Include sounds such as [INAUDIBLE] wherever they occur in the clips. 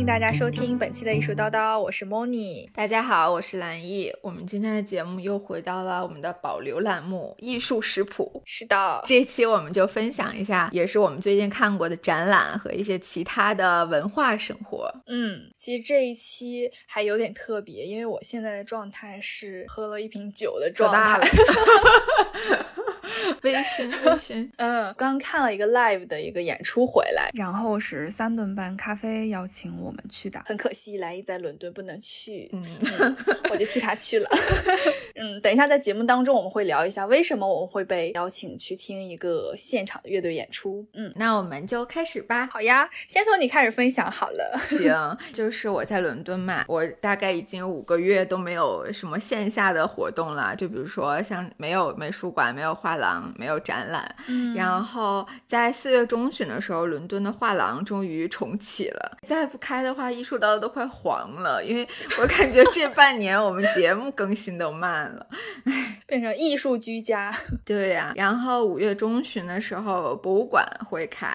迎大家收听本期的艺术叨叨，我是 Moni。大家好，我是兰艺。我们今天的节目又回到了我们的保留栏目——艺术食谱。是的，这期我们就分享一下，也是我们最近看过的展览和一些其他的文化生活。嗯，其实这一期还有点特别，因为我现在的状态是喝了一瓶酒的状态。[LAUGHS] [LAUGHS] 微醺，微 [LAUGHS] 醺。嗯，刚看了一个 live 的一个演出回来，然后是三顿半咖啡邀请我们去的，很可惜来意在伦敦不能去，嗯，我就替他去了。[LAUGHS] 嗯，等一下在节目当中我们会聊一下为什么我们会被邀请去听一个现场的乐队演出。嗯，那我们就开始吧。好呀，先从你开始分享好了。行，就是我在伦敦嘛，我大概已经五个月都没有什么线下的活动了，就比如说像没有美术馆，没有画廊。没有展览，然后在四月中旬的时候，伦敦的画廊终于重启了。再不开的话，艺术刀都快黄了，因为 [LAUGHS] 我感觉这半年我们节目更新都慢了，唉，变成艺术居家。[LAUGHS] 对呀，然后五月中旬的时候，博物馆会开，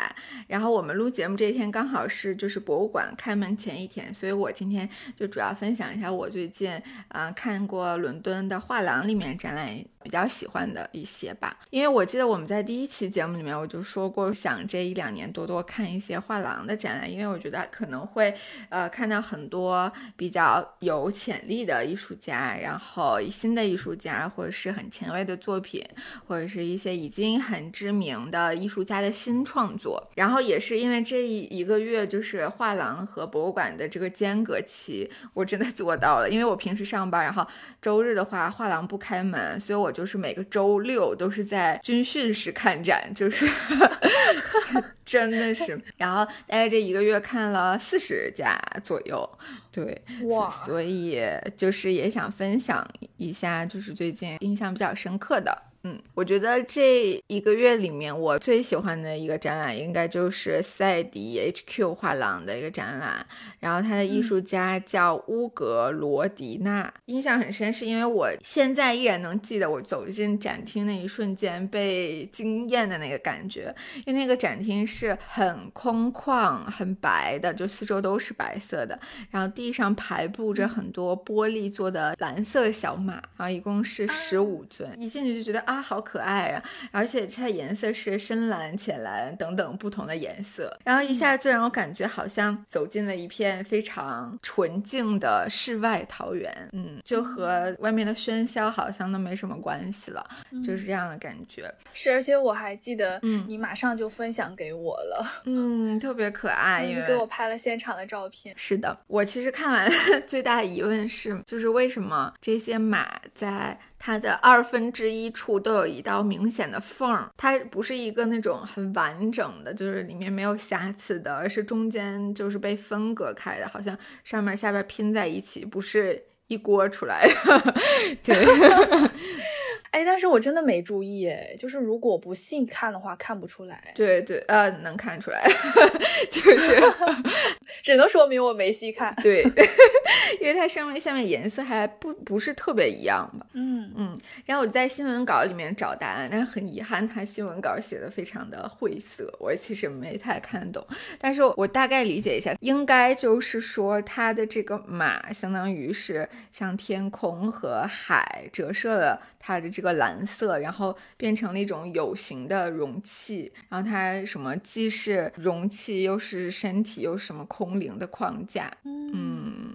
然后我们录节目这一天刚好是就是博物馆开门前一天，所以我今天就主要分享一下我最近啊看过伦敦的画廊里面展览。比较喜欢的一些吧，因为我记得我们在第一期节目里面我就说过，想这一两年多多看一些画廊的展览，因为我觉得可能会呃看到很多比较有潜力的艺术家，然后新的艺术家或者是很前卫的作品，或者是一些已经很知名的艺术家的新创作。然后也是因为这一一个月就是画廊和博物馆的这个间隔期，我真的做到了，因为我平时上班，然后周日的话画廊不开门，所以我。就是每个周六都是在军训时看展，就是 [LAUGHS] 真的是。然后大概这一个月看了四十家左右，对，哇，所以就是也想分享一下，就是最近印象比较深刻的。嗯，我觉得这一个月里面，我最喜欢的一个展览应该就是赛迪 HQ 画廊的一个展览。然后他的艺术家叫乌格罗迪纳，印象很深，是因为我现在依然能记得我走进展厅那一瞬间被惊艳的那个感觉。因为那个展厅是很空旷、很白的，就四周都是白色的，然后地上排布着很多玻璃做的蓝色小马，然后一共是十五尊，一进去就觉得啊。它好可爱啊，而且它颜色是深蓝、浅蓝等等不同的颜色，然后一下就让我感觉好像走进了一片非常纯净的世外桃源，嗯，就和外面的喧嚣好像都没什么关系了，就是这样的感觉。是，而且我还记得，嗯，你马上就分享给我了，[LAUGHS] 嗯，特别可爱，你给我拍了现场的照片。是的，我其实看完 [LAUGHS] 最大的疑问是，就是为什么这些马在。它的二分之一处都有一道明显的缝，它不是一个那种很完整的，就是里面没有瑕疵的，而是中间就是被分隔开的，好像上面下边拼在一起，不是一锅出来的。[LAUGHS] 对。[LAUGHS] 哎，但是我真的没注意，哎，就是如果不细看的话，看不出来。对对，呃，能看出来，[LAUGHS] 就是只能说明我没细看。对，因为它上面下面颜色还不不是特别一样吧。嗯嗯。然后我在新闻稿里面找答案，但是很遗憾，它新闻稿写的非常的晦涩，我其实没太看懂。但是我大概理解一下，应该就是说它的这个马相当于是向天空和海折射了它的这个。蓝色，然后变成了一种有形的容器，然后它什么既是容器，又是身体，又是什么空灵的框架。嗯嗯，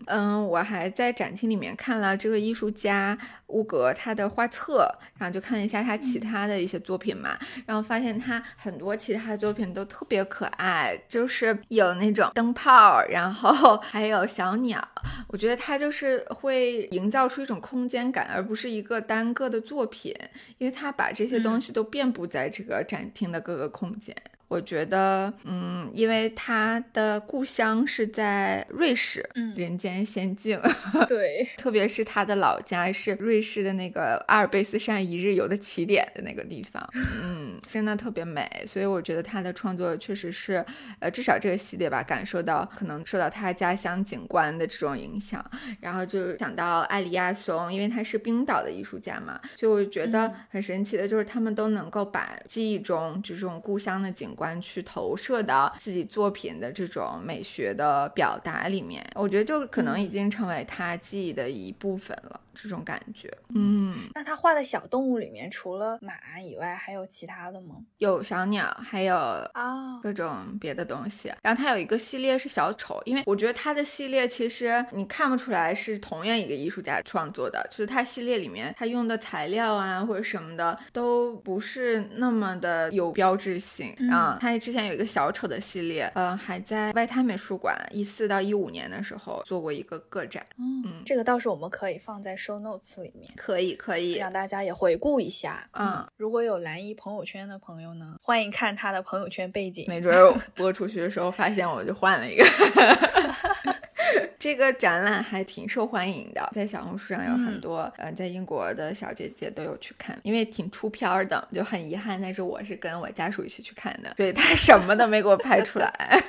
我还在展厅里面看了这个艺术家乌格他的画册，然后就看了一下他其他的一些作品嘛，然后发现他很多其他的作品都特别可爱，就是有那种灯泡，然后 [LAUGHS] 还有小鸟。我觉得他就是会营造出一种空间感，而不是一个单个的作品。品，因为他把这些东西都遍布在这个展厅的各个空间。我觉得，嗯，因为他的故乡是在瑞士，嗯，人间仙境，[LAUGHS] 对，特别是他的老家是瑞士的那个阿尔卑斯山一日游的起点的那个地方，[LAUGHS] 嗯，真的特别美，所以我觉得他的创作确实是，呃，至少这个系列吧，感受到可能受到他家乡景观的这种影响，然后就想到艾里亚松，因为他是冰岛的艺术家嘛，所以我觉得很神奇的就是他们都能够把记忆中就这种故乡的景。观去投射到自己作品的这种美学的表达里面。我觉得就可能已经成为他记忆的一部分了。这种感觉，嗯，那他画的小动物里面，除了马以外，还有其他的吗？有小鸟，还有啊各种别的东西。然后他有一个系列是小丑，因为我觉得他的系列其实你看不出来是同样一个艺术家创作的，就是他系列里面他用的材料啊或者什么的都不是那么的有标志性。啊，他之前有一个小丑的系列，呃，还在外滩美术馆一四到一五年的时候做过一个个展。嗯，这个到时候我们可以放在。Show notes 里面可以可以。让大家也回顾一下。嗯，如果有蓝衣朋友圈的朋友呢，欢迎看他的朋友圈背景，没准儿播出去的时候发现我就换了一个。[LAUGHS] [LAUGHS] 这个展览还挺受欢迎的，在小红书上有很多呃，在英国的小姐姐都有去看，因为挺出片儿的，就很遗憾。但是我是跟我家属一起去看的，对他什么都没给我拍出来，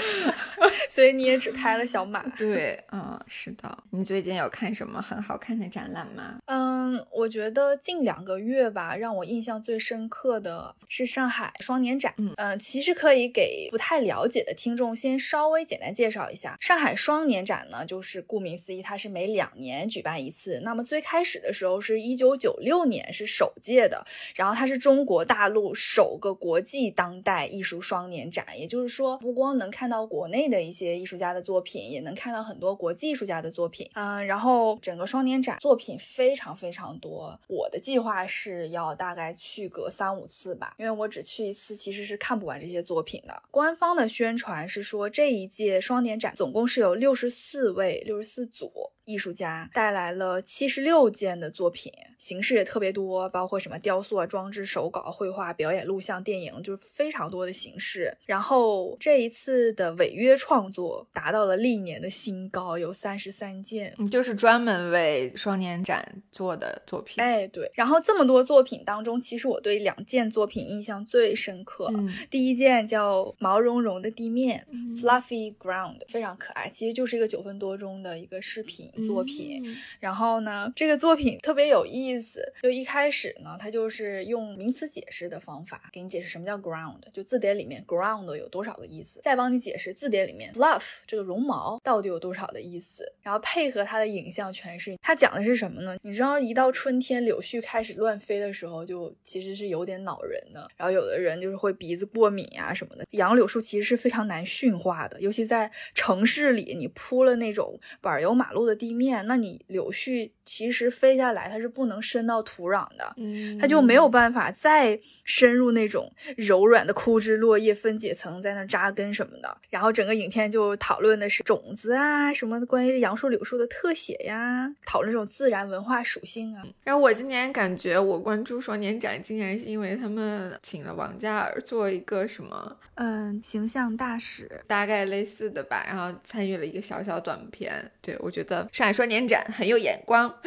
[LAUGHS] 所以你也只拍了小马。[LAUGHS] 对，嗯，是的。你最近有看什么很好看的展览吗？嗯，我觉得近两个月吧，让我印象最深刻的是上海双年展。嗯，其实可以给不太了解的听众先稍微简单介绍一下上海双双年。展呢，就是顾名思义，它是每两年举办一次。那么最开始的时候是一九九六年是首届的，然后它是中国大陆首个国际当代艺术双年展，也就是说不光能看到国内的一些艺术家的作品，也能看到很多国际艺术家的作品。嗯，然后整个双年展作品非常非常多，我的计划是要大概去个三五次吧，因为我只去一次其实是看不完这些作品的。官方的宣传是说这一届双年展总共是有六六十。四位六十四组。艺术家带来了七十六件的作品，形式也特别多，包括什么雕塑啊、装置、手稿、绘画、表演、录像、电影，就是非常多的形式。然后这一次的违约创作达到了历年的新高，有三十三件，就是专门为双年展做的作品。哎，对。然后这么多作品当中，其实我对两件作品印象最深刻。第一件叫毛茸茸的地面 （Fluffy Ground），非常可爱，其实就是一个九分多钟的一个视频。作品，然后呢，这个作品特别有意思。就一开始呢，它就是用名词解释的方法给你解释什么叫 ground，就字典里面 ground 有多少个意思，再帮你解释字典里面 fluff 这个绒毛到底有多少的意思，然后配合它的影像诠释。它讲的是什么呢？你知道，一到春天柳絮开始乱飞的时候，就其实是有点恼人的。然后有的人就是会鼻子过敏啊什么的。杨柳树其实是非常难驯化的，尤其在城市里，你铺了那种柏油马路的地。地面，那你柳絮其实飞下来，它是不能伸到土壤的，嗯，它就没有办法再深入那种柔软的枯枝落叶分解层，在那扎根什么的。然后整个影片就讨论的是种子啊，什么关于杨树、柳树的特写呀，讨论这种自然文化属性啊。然后我今年感觉我关注双年展，竟然是因为他们请了王嘉尔做一个什么，嗯，形象大使，大概类似的吧。然后参与了一个小小短片，对我觉得。上海双年展很有眼光，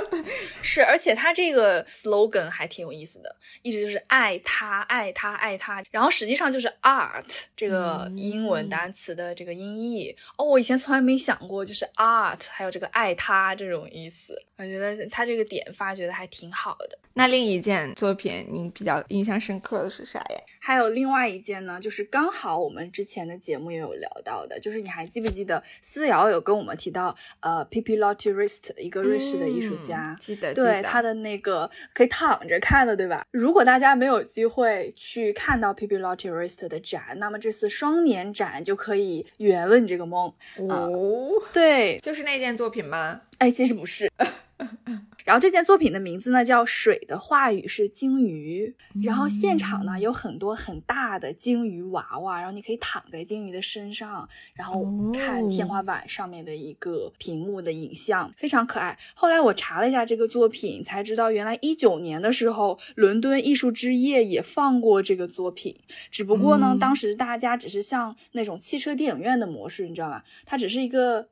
[LAUGHS] 是，而且他这个 slogan 还挺有意思的，一直就是爱他，爱他，爱他。然后实际上就是 art 这个英文单词的这个音译。哦，我以前从来没想过，就是 art 还有这个爱他这种意思。我觉得他这个点发掘的还挺好的。那另一件作品你比较印象深刻的是啥呀？还有另外一件呢，就是刚好我们之前的节目也有聊到的，就是你还记不记得思瑶有跟我们提到，呃。Pipi l o t t r i s t 一个瑞士的艺术家，记得对他的那个可以躺着看的，对吧？如果大家没有机会去看到 Pipi l o t t r i s t 的展，那么这次双年展就可以圆了你这个梦哦。对，就是那件作品吗？哎，其实不是。[LAUGHS] 然后这件作品的名字呢叫《水的话语是鲸鱼》，然后现场呢有很多很大的鲸鱼娃娃，然后你可以躺在鲸鱼的身上，然后看天花板上面的一个屏幕的影像，非常可爱。后来我查了一下这个作品，才知道原来一九年的时候，伦敦艺术之夜也放过这个作品，只不过呢，当时大家只是像那种汽车电影院的模式，你知道吧？它只是一个。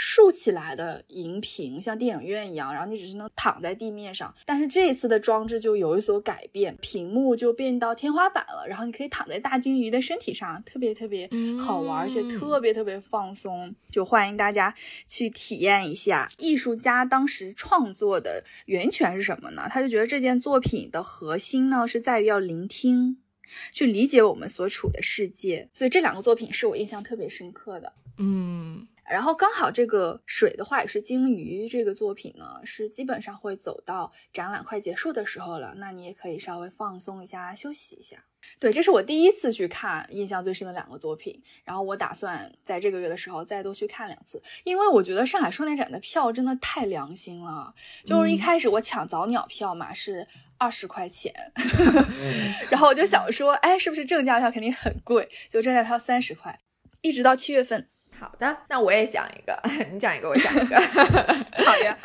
竖起来的荧屏，像电影院一样，然后你只是能躺在地面上。但是这一次的装置就有所改变，屏幕就变到天花板了，然后你可以躺在大鲸鱼的身体上，特别特别好玩，而且特别特别放松。就欢迎大家去体验一下。艺术家当时创作的源泉是什么呢？他就觉得这件作品的核心呢是在于要聆听。去理解我们所处的世界。所以这两个作品是我印象特别深刻的。嗯。然后刚好这个水的话也是鲸鱼这个作品呢，是基本上会走到展览快结束的时候了，那你也可以稍微放松一下，休息一下。对，这是我第一次去看，印象最深的两个作品。然后我打算在这个月的时候再多去看两次，因为我觉得上海双年展的票真的太良心了。就是一开始我抢早鸟票嘛，是二十块钱，[LAUGHS] 然后我就想说，哎，是不是正价票肯定很贵？就正价票三十块，一直到七月份。好的，那我也讲一个，[LAUGHS] 你讲一个，我讲一个。[LAUGHS] 好呀，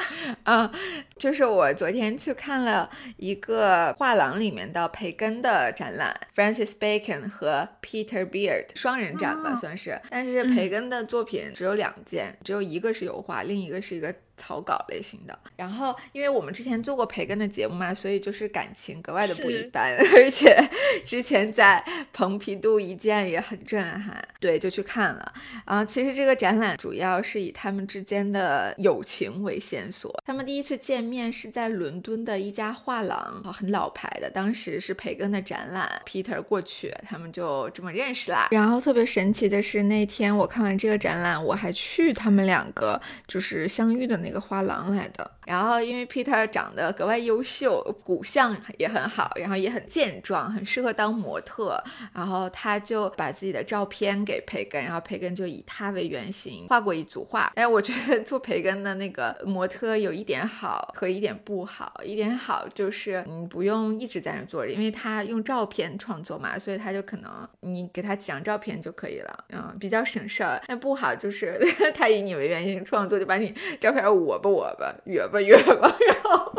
嗯，就是我昨天去看了一个画廊里面的培根的展览，Francis Bacon 和 Peter Beard 双人展吧，算是。但是培根的作品只有两件，只有一个是油画，另一个是一个。草稿类型的，然后因为我们之前做过培根的节目嘛，所以就是感情格外的不一般，[LAUGHS] 而且之前在蓬皮杜一见也很震撼，对，就去看了。啊，其实这个展览主要是以他们之间的友情为线索。他们第一次见面是在伦敦的一家画廊，很老牌的，当时是培根的展览，Peter 过去，他们就这么认识啦。然后特别神奇的是，那天我看完这个展览，我还去他们两个就是相遇的。那个个画廊来的。然后，因为 Peter 长得格外优秀，骨相也很好，然后也很健壮，很适合当模特。然后他就把自己的照片给培根，然后培根就以他为原型画过一组画。但是我觉得做培根的那个模特有一点好和一点不好。一点好就是你不用一直在那坐着，因为他用照片创作嘛，所以他就可能你给他几张照片就可以了，嗯，比较省事儿。但不好就是他以你为原型创作，就把你照片我吧我吧约。吧约吧，[LAUGHS] 然后，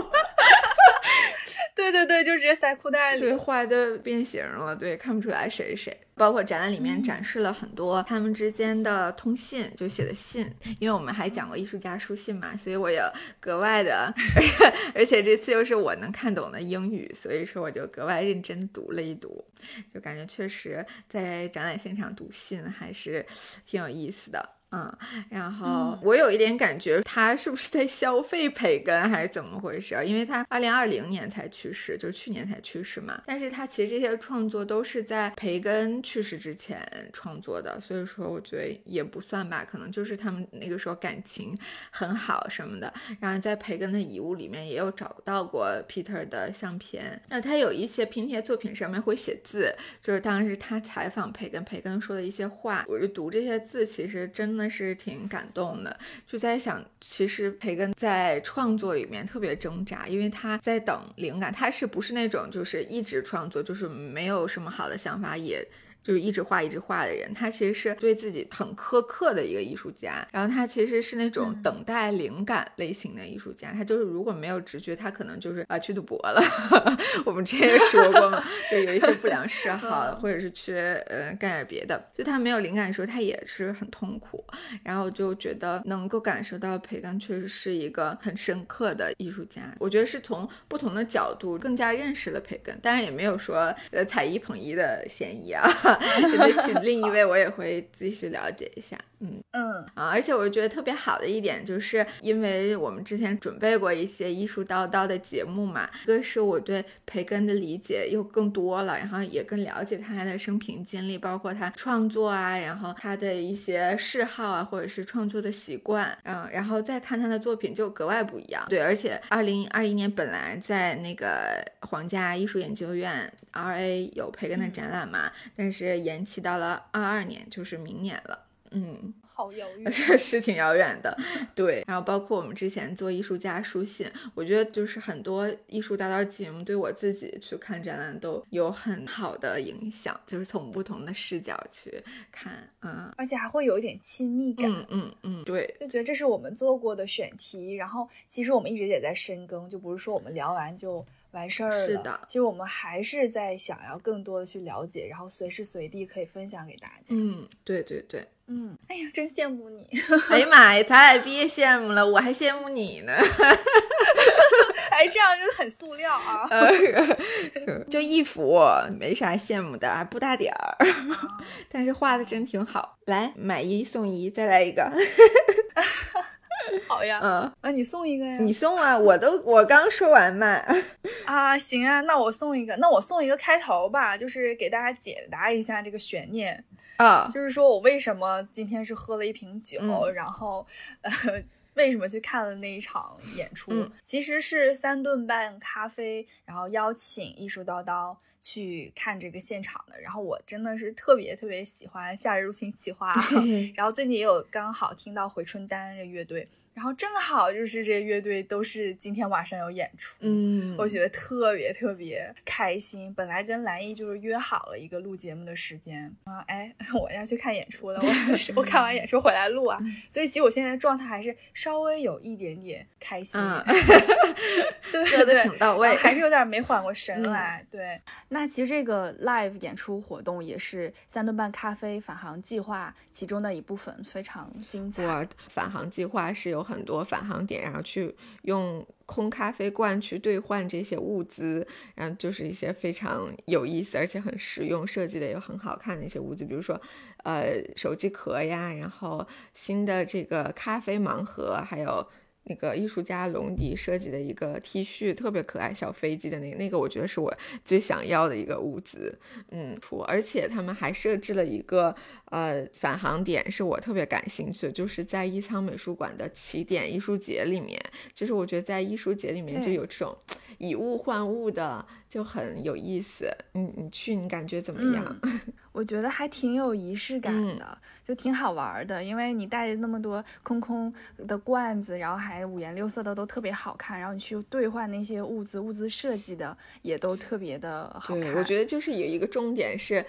对对对，就直接塞裤袋里，对，画的变形了，对，看不出来谁是谁。包括展览里面展示了很多他们之间的通信，就写的信，因为我们还讲过艺术家书信嘛，所以我也格外的，[LAUGHS] 而且这次又是我能看懂的英语，所以说我就格外认真读了一读，就感觉确实在展览现场读信还是挺有意思的。嗯，然后我有一点感觉，他是不是在消费培根，还是怎么回事？因为他二零二零年才去世，就是去年才去世嘛。但是他其实这些创作都是在培根去世之前创作的，所以说我觉得也不算吧，可能就是他们那个时候感情很好什么的。然后在培根的遗物里面也有找到过 Peter 的相片，那他有一些拼贴作品上面会写字，就是当时他采访培根，培根说的一些话，我就读这些字，其实真的。是挺感动的，就在想，其实培根在创作里面特别挣扎，因为他在等灵感，他是不是那种就是一直创作，就是没有什么好的想法也。就是一直画一直画的人，他其实是对自己很苛刻的一个艺术家。然后他其实是那种等待灵感类型的艺术家。他就是如果没有直觉，他可能就是啊去赌博了。[LAUGHS] 我们之前也说过嘛，就有一些不良嗜 [LAUGHS] 好，或者是去呃干点别的。就他没有灵感的时候，他也是很痛苦。然后就觉得能够感受到培根确实是一个很深刻的艺术家。我觉得是从不同的角度更加认识了培根，当然也没有说呃踩一捧一的嫌疑啊。[LAUGHS] [LAUGHS] 请另一位，我也会继续了解一下。嗯嗯啊，而且我觉得特别好的一点，就是因为我们之前准备过一些艺术叨叨的节目嘛，一个是我对培根的理解又更多了，然后也更了解他的生平经历，包括他创作啊，然后他的一些嗜好啊，或者是创作的习惯，嗯，然后再看他的作品就格外不一样。对，而且二零二一年本来在那个皇家艺术研究院 RA 有培根的展览嘛，但是延期到了二二年，就是明年了。嗯，好遥远，[LAUGHS] 是挺遥远的。对，然后包括我们之前做艺术家书信，我觉得就是很多艺术大道节目对我自己去看展览都有很好的影响，就是从不同的视角去看，嗯，而且还会有一点亲密感。嗯嗯嗯，对，就觉得这是我们做过的选题，然后其实我们一直也在深耕，就不是说我们聊完就。完事儿了，是的。其实我们还是在想要更多的去了解，然后随时随地可以分享给大家。嗯，对对对，嗯，哎呀，真羡慕你！[LAUGHS] 哎呀妈呀，咱俩别羡慕了，我还羡慕你呢。[LAUGHS] 哎，这样就很塑料啊。[LAUGHS] 就一幅，没啥羡慕的，还不大点儿，但是画的真挺好。来，买一送一，再来一个。[LAUGHS] 好呀，嗯，那你送一个呀？你送啊，我都我刚说完嘛。[LAUGHS] 啊，行啊，那我送一个，那我送一个开头吧，就是给大家解答一下这个悬念。啊，就是说我为什么今天是喝了一瓶酒，然后呃，为什么去看了那一场演出？其实是三顿半咖啡，然后邀请艺术叨叨。去看这个现场的，然后我真的是特别特别喜欢《夏日入侵企划》，[LAUGHS] 然后最近也有刚好听到回春丹这乐队。然后正好就是这些乐队都是今天晚上有演出，嗯，我觉得特别特别开心。本来跟蓝艺就是约好了一个录节目的时间啊，哎，[LAUGHS] 我要去看演出了，我 [LAUGHS] 我看完演出回来录啊，所以其实我现在状态还是稍微有一点点开心，[LAUGHS] 对对对，挺到位，还是有点没缓过神来。对，那其实这个 live 演出活动也是三顿半咖啡返航计划其中的一部分，非常精彩。返航计划是有。很多返航点，然后去用空咖啡罐去兑换这些物资，然后就是一些非常有意思而且很实用，设计的也很好看的一些物资，比如说呃手机壳呀，然后新的这个咖啡盲盒，还有。那个艺术家龙迪设计的一个 T 恤，特别可爱，小飞机的那个，那个我觉得是我最想要的一个物资，嗯，而且他们还设置了一个呃返航点，是我特别感兴趣的，就是在一仓美术馆的起点艺术节里面，就是我觉得在艺术节里面就有这种以物换物的。就很有意思，你你去你感觉怎么样？我觉得还挺有仪式感的，就挺好玩的，因为你带着那么多空空的罐子，然后还五颜六色的都特别好看，然后你去兑换那些物资，物资设计的也都特别的好看。我觉得就是有一个重点是。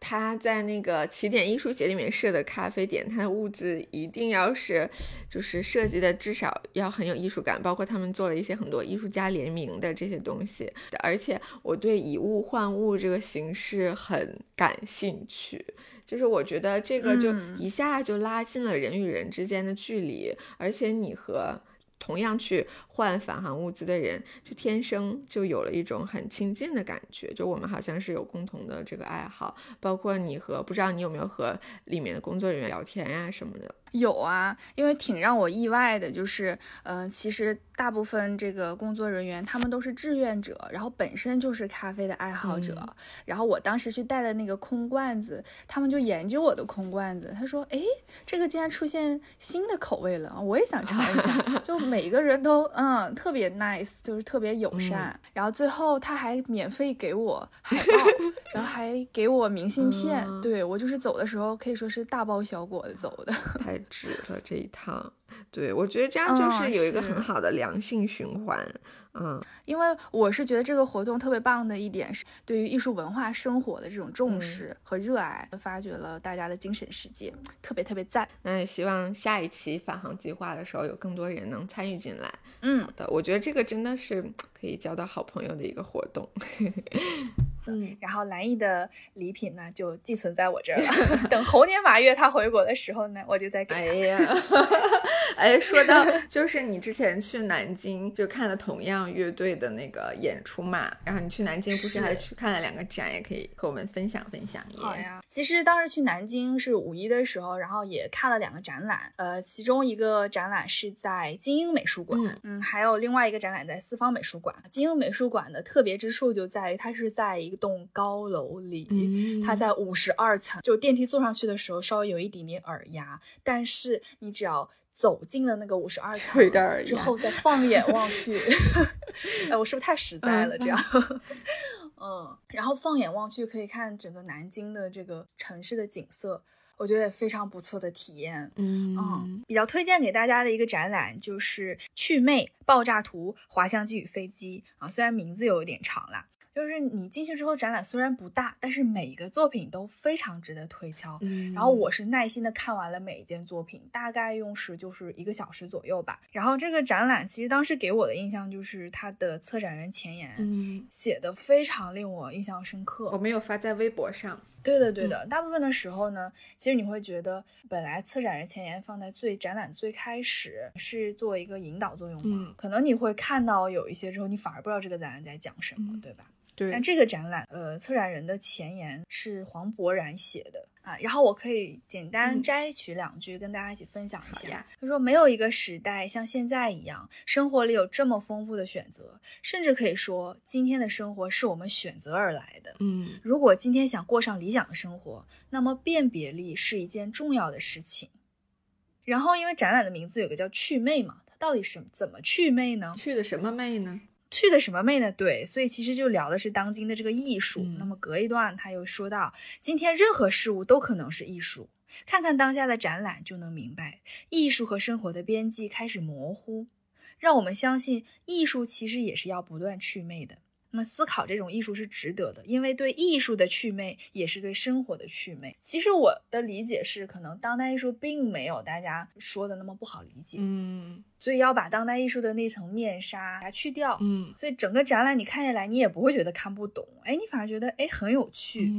他在那个起点艺术节里面设的咖啡点，他的物资一定要是，就是设计的至少要很有艺术感，包括他们做了一些很多艺术家联名的这些东西。而且我对以物换物这个形式很感兴趣，就是我觉得这个就一下就拉近了人与人之间的距离，而且你和。同样去换返航物资的人，就天生就有了一种很亲近的感觉。就我们好像是有共同的这个爱好，包括你和不知道你有没有和里面的工作人员聊天呀什么的。有啊，因为挺让我意外的，就是，嗯，其实大部分这个工作人员他们都是志愿者，然后本身就是咖啡的爱好者。然后我当时去带的那个空罐子，他们就研究我的空罐子，他说，哎，这个竟然出现新的口味了，我也想尝一下。[LAUGHS] 就每个人都，嗯，特别 nice，就是特别友善。然后最后他还免费给我海报，然后还给我明信片。[LAUGHS] 对我就是走的时候可以说是大包小裹的走的。值了这一趟，对我觉得这样就是有一个很好的良性循环，嗯，因为我是觉得这个活动特别棒的一点是对于艺术文化生活的这种重视和热爱，发掘了大家的精神世界，特别特别赞。那也希望下一期返航计划的时候有更多人能参与进来。嗯，好的，我觉得这个真的是可以交到好朋友的一个活动。嗯，然后蓝艺的礼品呢，就寄存在我这儿了。[LAUGHS] 等猴年马月他回国的时候呢，我就再给他。哎呀，哎，说到就是你之前去南京就看了同样乐队的那个演出嘛，然后你去南京不是还去看了两个展，也可以和我们分享分享。好呀，其实当时去南京是五一的时候，然后也看了两个展览，呃，其中一个展览是在金鹰美术馆，嗯，还有另外一个展览在四方美术馆。金鹰美术馆的特别之处就在于它是在一。栋高楼里，它在五十二层，就电梯坐上去的时候稍微有一点点耳压，但是你只要走进了那个五十二层之后，再放眼望去，[LAUGHS] 哎，我是不是太实在了？这样，[LAUGHS] 嗯，然后放眼望去可以看整个南京的这个城市的景色，我觉得也非常不错的体验。嗯，比较推荐给大家的一个展览就是《趣魅爆炸图：滑翔机与飞机》啊，虽然名字有一点长啦。就是你进去之后，展览虽然不大，但是每一个作品都非常值得推敲。嗯，然后我是耐心的看完了每一件作品，大概用时就是一个小时左右吧。然后这个展览其实当时给我的印象就是它的策展人前言，嗯，写的非常令我印象深刻。我没有发在微博上。对的，对的。大部分的时候呢，其实你会觉得，本来策展人前言放在最展览最开始是做一个引导作用嘛，可能你会看到有一些之后，你反而不知道这个展览在讲什么，对吧？对，但这个展览，呃，策展人的前言是黄勃然写的啊。然后我可以简单摘取两句，跟大家一起分享一下。他说：“没有一个时代像现在一样，生活里有这么丰富的选择，甚至可以说，今天的生活是我们选择而来的。嗯，如果今天想过上理想的生活，那么辨别力是一件重要的事情。然后，因为展览的名字有个叫‘祛魅’嘛，它到底是怎么祛魅呢？去的什么魅呢？”去的什么魅呢？对，所以其实就聊的是当今的这个艺术。那么隔一段他又说到，今天任何事物都可能是艺术。看看当下的展览就能明白，艺术和生活的边际开始模糊，让我们相信艺术其实也是要不断去魅的。那么思考这种艺术是值得的，因为对艺术的祛魅也是对生活的祛魅。其实我的理解是，可能当代艺术并没有大家说的那么不好理解，嗯，所以要把当代艺术的那层面纱它去掉，嗯，所以整个展览你看下来，你也不会觉得看不懂，哎，你反而觉得哎很有趣。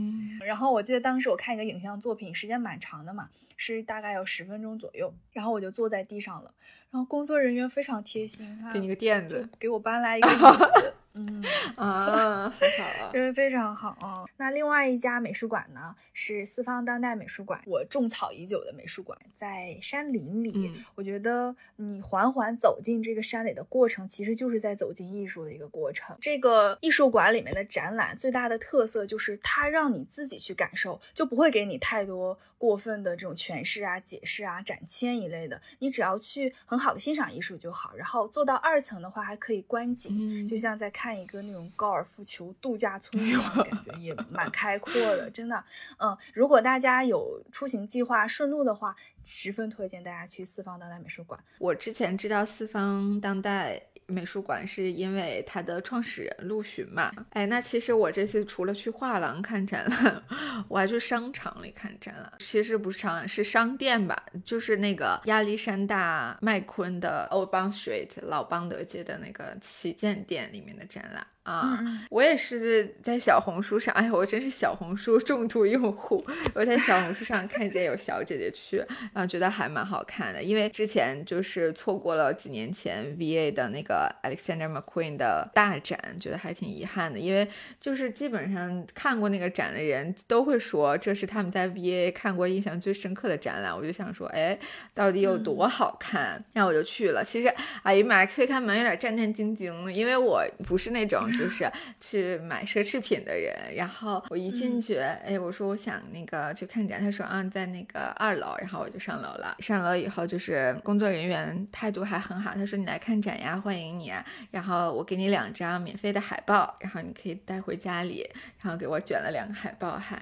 然后我记得当时我看一个影像作品，时间蛮长的嘛，是大概有十分钟左右，然后我就坐在地上了，然后工作人员非常贴心，给你个垫子，给我搬来一个椅子。嗯啊，很 [LAUGHS] 好啊，因为非常好啊。那另外一家美术馆呢，是四方当代美术馆，我种草已久的美术馆，在山林里。我觉得你缓缓走进这个山里的过程，其实就是在走进艺术的一个过程。这个艺术馆里面的展览最大的特色就是它让你自己去感受，就不会给你太多过分的这种诠释啊、解释啊、展签一类的。你只要去很好的欣赏艺术就好。然后做到二层的话，还可以观景，就像在看。一个那种高尔夫球度假村一样感觉，也蛮开阔的，真的。嗯，如果大家有出行计划顺路的话，十分推荐大家去四方当代美术馆。我之前知道四方当代。美术馆是因为它的创始人陆巡嘛？哎，那其实我这次除了去画廊看展览，[LAUGHS] 我还去商场里看展览。其实不是商场，是商店吧？就是那个亚历山大麦昆的 Old Bond Street 老邦德街的那个旗舰店里面的展览。啊，我也是在小红书上，哎，我真是小红书重度用户。[LAUGHS] 我在小红书上看见有小姐姐去，然后觉得还蛮好看的。因为之前就是错过了几年前 VA 的那个 Alexander McQueen 的大展，觉得还挺遗憾的。因为就是基本上看过那个展的人都会说，这是他们在 VA 看过印象最深刻的展览。我就想说，哎，到底有多好看？然后我就去了。其实，哎呀妈呀，推开门有点战战兢兢，因为我不是那种。就是去买奢侈品的人，然后我一进去，哎，我说我想那个去看展，他说啊，在那个二楼，然后我就上楼了。上楼以后，就是工作人员态度还很好，他说你来看展呀，欢迎你。然后我给你两张免费的海报，然后你可以带回家里。然后给我卷了两个海报，还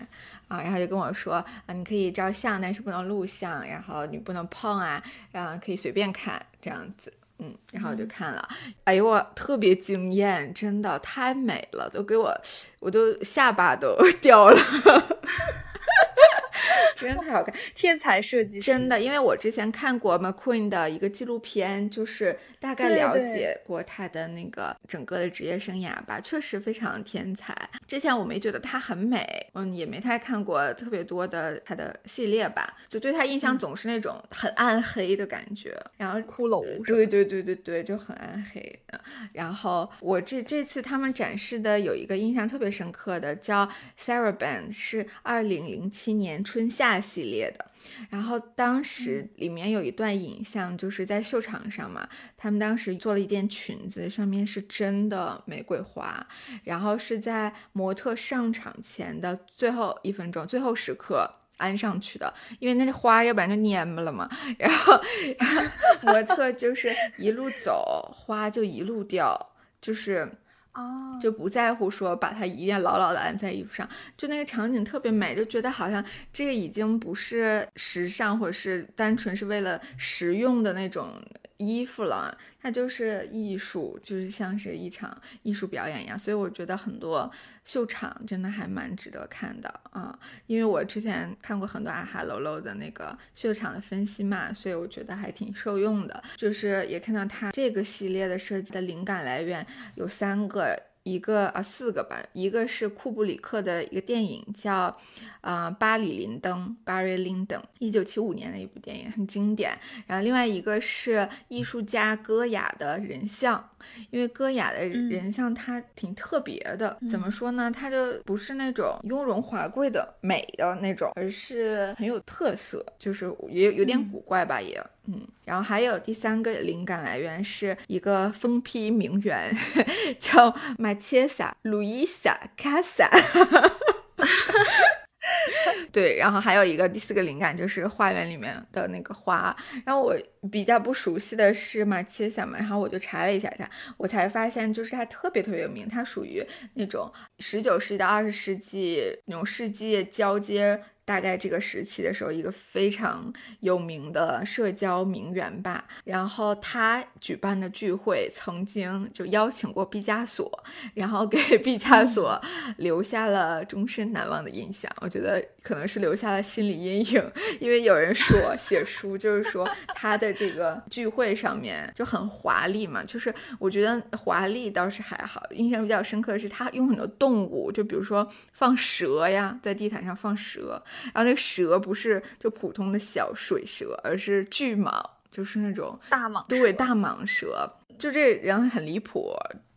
啊，然后就跟我说啊，你可以照相，但是不能录像，然后你不能碰啊，然后可以随便看这样子。嗯，然后我就看了，哎呦我特别惊艳，真的太美了，都给我，我都下巴都掉了。真的太好看，天才设计师，真的，因为我之前看过 McQueen 的一个纪录片，就是大概了解过他的那个整个的职业生涯吧，确实非常天才。之前我没觉得他很美，嗯，也没太看过特别多的他的系列吧，就对他印象总是那种很暗黑的感觉，然后骷髅，对对对对对，就很暗黑。然后我这这次他们展示的有一个印象特别深刻的，叫 Sarah Band，是二零零七年春夏。系列的，然后当时里面有一段影像，就是在秀场上嘛，他们当时做了一件裙子，上面是真的玫瑰花，然后是在模特上场前的最后一分钟、最后时刻安上去的，因为那花要不然就蔫巴了嘛，然后然后模特就是一路走，花就一路掉，就是。哦，就不在乎说把它一定要牢牢的安在衣服上，就那个场景特别美，就觉得好像这个已经不是时尚，或者是单纯是为了实用的那种。衣服了，它就是艺术，就是像是一场艺术表演一样，所以我觉得很多秀场真的还蛮值得看的啊。因为我之前看过很多阿哈喽喽的那个秀场的分析嘛，所以我觉得还挺受用的。就是也看到它这个系列的设计的灵感来源有三个。一个啊，四个吧。一个是库布里克的一个电影，叫啊《巴里林登》（Barry Lyndon），一九七五年的一部电影，很经典。然后另外一个是艺术家戈雅的人像，因为戈雅的人像她挺特别的，怎么说呢？她就不是那种雍容华贵的美的那种，而是很有特色，就是也有点古怪吧，也嗯。然后还有第三个灵感来源是一个疯批名媛，[LAUGHS] 叫马切萨·路易萨·卡萨。[LAUGHS] [LAUGHS] 对，然后还有一个第四个灵感就是花园里面的那个花。然后我比较不熟悉的是马切萨嘛，然后我就查了一下它，我才发现就是它特别特别有名，它属于那种十九世纪到二十世纪那种世纪交接。大概这个时期的时候，一个非常有名的社交名媛吧，然后他举办的聚会曾经就邀请过毕加索，然后给毕加索留下了终身难忘的印象。我觉得可能是留下了心理阴影，因为有人说写书就是说他的这个聚会上面就很华丽嘛，就是我觉得华丽倒是还好，印象比较深刻的是他用很多动物，就比如说放蛇呀，在地毯上放蛇。然后那个蛇不是就普通的小水蛇，而是巨蟒，就是那种大蟒，对，大蟒蛇。就这人很离谱，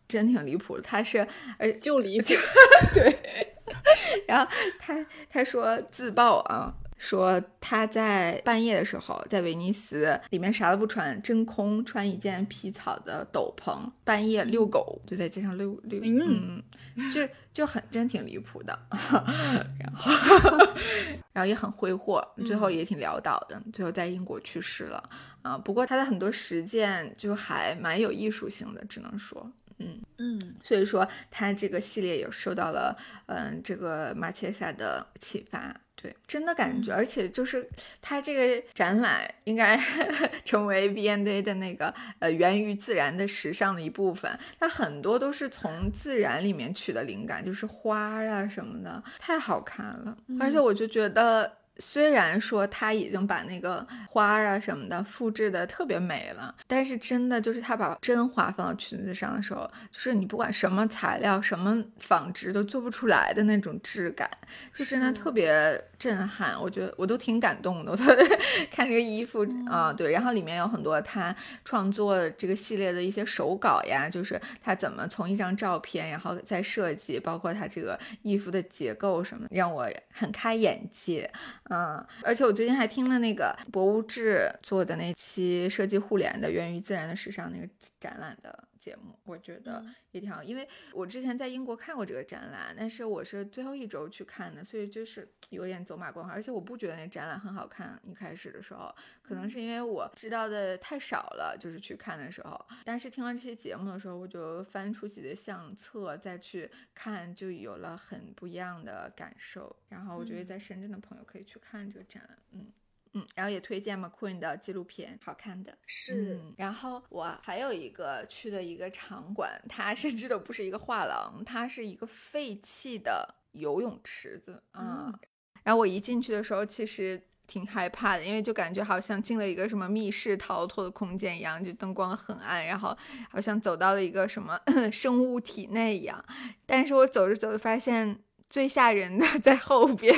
真挺离谱的。他是，呃，就离谱，[LAUGHS] 对。[LAUGHS] 然后他他说自曝啊，说他在半夜的时候在威尼斯里面啥都不穿，真空穿一件皮草的斗篷，半夜遛狗，就在街上遛遛，嗯，就。就很真挺离谱的，[LAUGHS] 然后 [LAUGHS] 然后也很挥霍，最后也挺潦倒的，最后在英国去世了啊。不过他的很多实践就还蛮有艺术性的，只能说，嗯嗯，所以说他这个系列也受到了嗯这个马切萨的启发。对，真的感觉，而且就是它这个展览应该 [LAUGHS] 成为 V&A 的那个呃源于自然的时尚的一部分。它很多都是从自然里面取的灵感，就是花啊什么的，太好看了。而且我就觉得。虽然说他已经把那个花啊什么的复制的特别美了，但是真的就是他把真花放到裙子上的时候，就是你不管什么材料、什么纺织都做不出来的那种质感，就真的特别震撼。我觉得我都挺感动的。我 [LAUGHS] 看这个衣服啊，对，然后里面有很多他创作这个系列的一些手稿呀，就是他怎么从一张照片，然后再设计，包括他这个衣服的结构什么，让我很开眼界。嗯，而且我最近还听了那个博物志做的那期设计互联的源于自然的时尚那个展览的节目，我觉得也挺好。因为我之前在英国看过这个展览，但是我是最后一周去看的，所以就是有点走马观花。而且我不觉得那展览很好看，一开始的时候，可能是因为我知道的太少了，就是去看的时候。但是听了这些节目的时候，我就翻出自己的相册再去看，就有了很不一样的感受。然后我觉得在深圳的朋友可以去。看这个展览，嗯嗯，然后也推荐 McQueen 的纪录片，好看的是。然后我还有一个去的一个场馆，它甚至都不是一个画廊，它是一个废弃的游泳池子啊。然后我一进去的时候，其实挺害怕的，因为就感觉好像进了一个什么密室逃脱的空间一样，就灯光很暗，然后好像走到了一个什么 [LAUGHS] 生物体内一样。但是我走着走着发现。最吓人的 [LAUGHS] 在后边，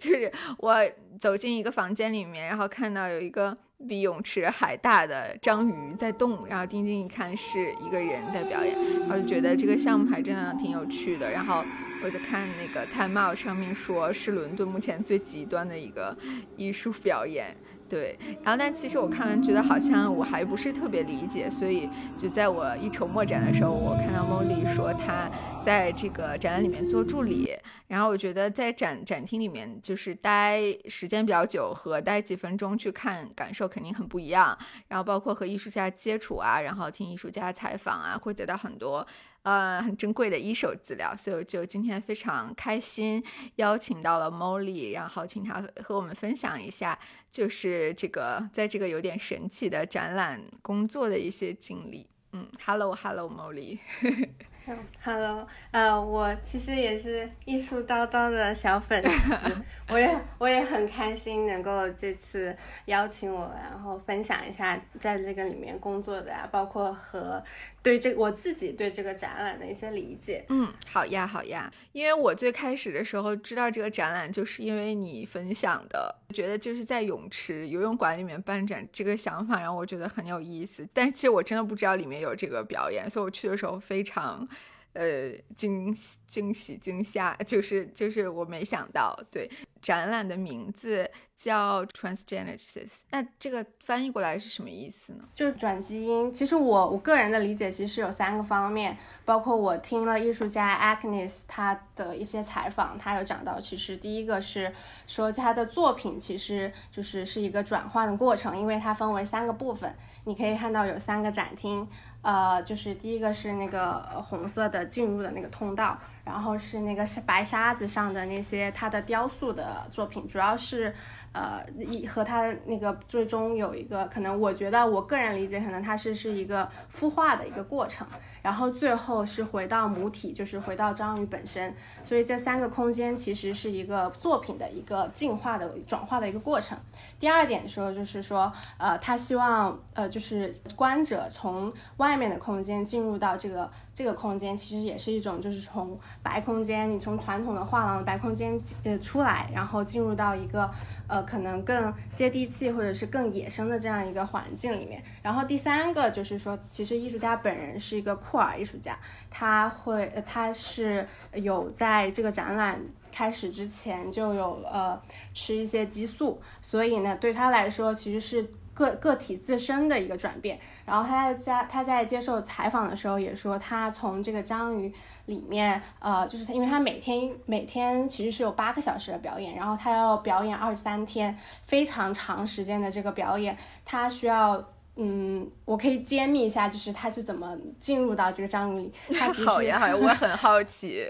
就是我走进一个房间里面，然后看到有一个比泳池还大的章鱼在动，然后定睛一看是一个人在表演，然后就觉得这个项目还真的挺有趣的。然后我就看那个 Time Out 上面说是伦敦目前最极端的一个艺术表演。对，然后但其实我看完觉得好像我还不是特别理解，所以就在我一筹莫展的时候，我看到 Molly 说他在这个展览里面做助理，然后我觉得在展展厅里面就是待时间比较久和待几分钟去看感受肯定很不一样，然后包括和艺术家接触啊，然后听艺术家采访啊，会得到很多。呃，很珍贵的一手资料，所以我就今天非常开心，邀请到了 Molly，然后请他和我们分享一下，就是这个在这个有点神奇的展览工作的一些经历。嗯，Hello，Hello，Molly。[LAUGHS] [LAUGHS] 呃，我其实也是艺术叨叨的小粉丝，[LAUGHS] 我也我也很开心能够这次邀请我，然后分享一下在这个里面工作的呀，包括和。对这我自己对这个展览的一些理解。嗯，好呀，好呀。因为我最开始的时候知道这个展览，就是因为你分享的，觉得就是在泳池游泳馆里面办展这个想法，让我觉得很有意思。但其实我真的不知道里面有这个表演，所以我去的时候非常。呃，惊惊喜惊吓，就是就是我没想到，对，展览的名字叫 Transgenesis，那这个翻译过来是什么意思呢？就是转基因。其实我我个人的理解其实有三个方面，包括我听了艺术家 Agnes 他的一些采访，他有讲到，其实第一个是说他的作品其实就是是一个转换的过程，因为它分为三个部分，你可以看到有三个展厅。呃，就是第一个是那个红色的进入的那个通道，然后是那个是白沙子上的那些它的雕塑的作品，主要是。呃，一和它那个最终有一个可能，我觉得我个人理解，可能它是是一个孵化的一个过程，然后最后是回到母体，就是回到章鱼本身。所以这三个空间其实是一个作品的一个进化的转化的一个过程。第二点说就是说，呃，他希望呃就是观者从外面的空间进入到这个这个空间，其实也是一种就是从白空间，你从传统的画廊的白空间呃出来，然后进入到一个。呃，可能更接地气或者是更野生的这样一个环境里面。然后第三个就是说，其实艺术家本人是一个酷儿艺术家，他会，他是有在这个展览开始之前就有呃吃一些激素，所以呢，对他来说其实是。个个体自身的一个转变，然后他在家他在接受采访的时候也说，他从这个章鱼里面，呃，就是他，因为他每天每天其实是有八个小时的表演，然后他要表演二十三天，非常长时间的这个表演，他需要。嗯，我可以揭秘一下，就是他是怎么进入到这个章鱼里。[LAUGHS] 好呀，好呀，[LAUGHS] 我很好奇，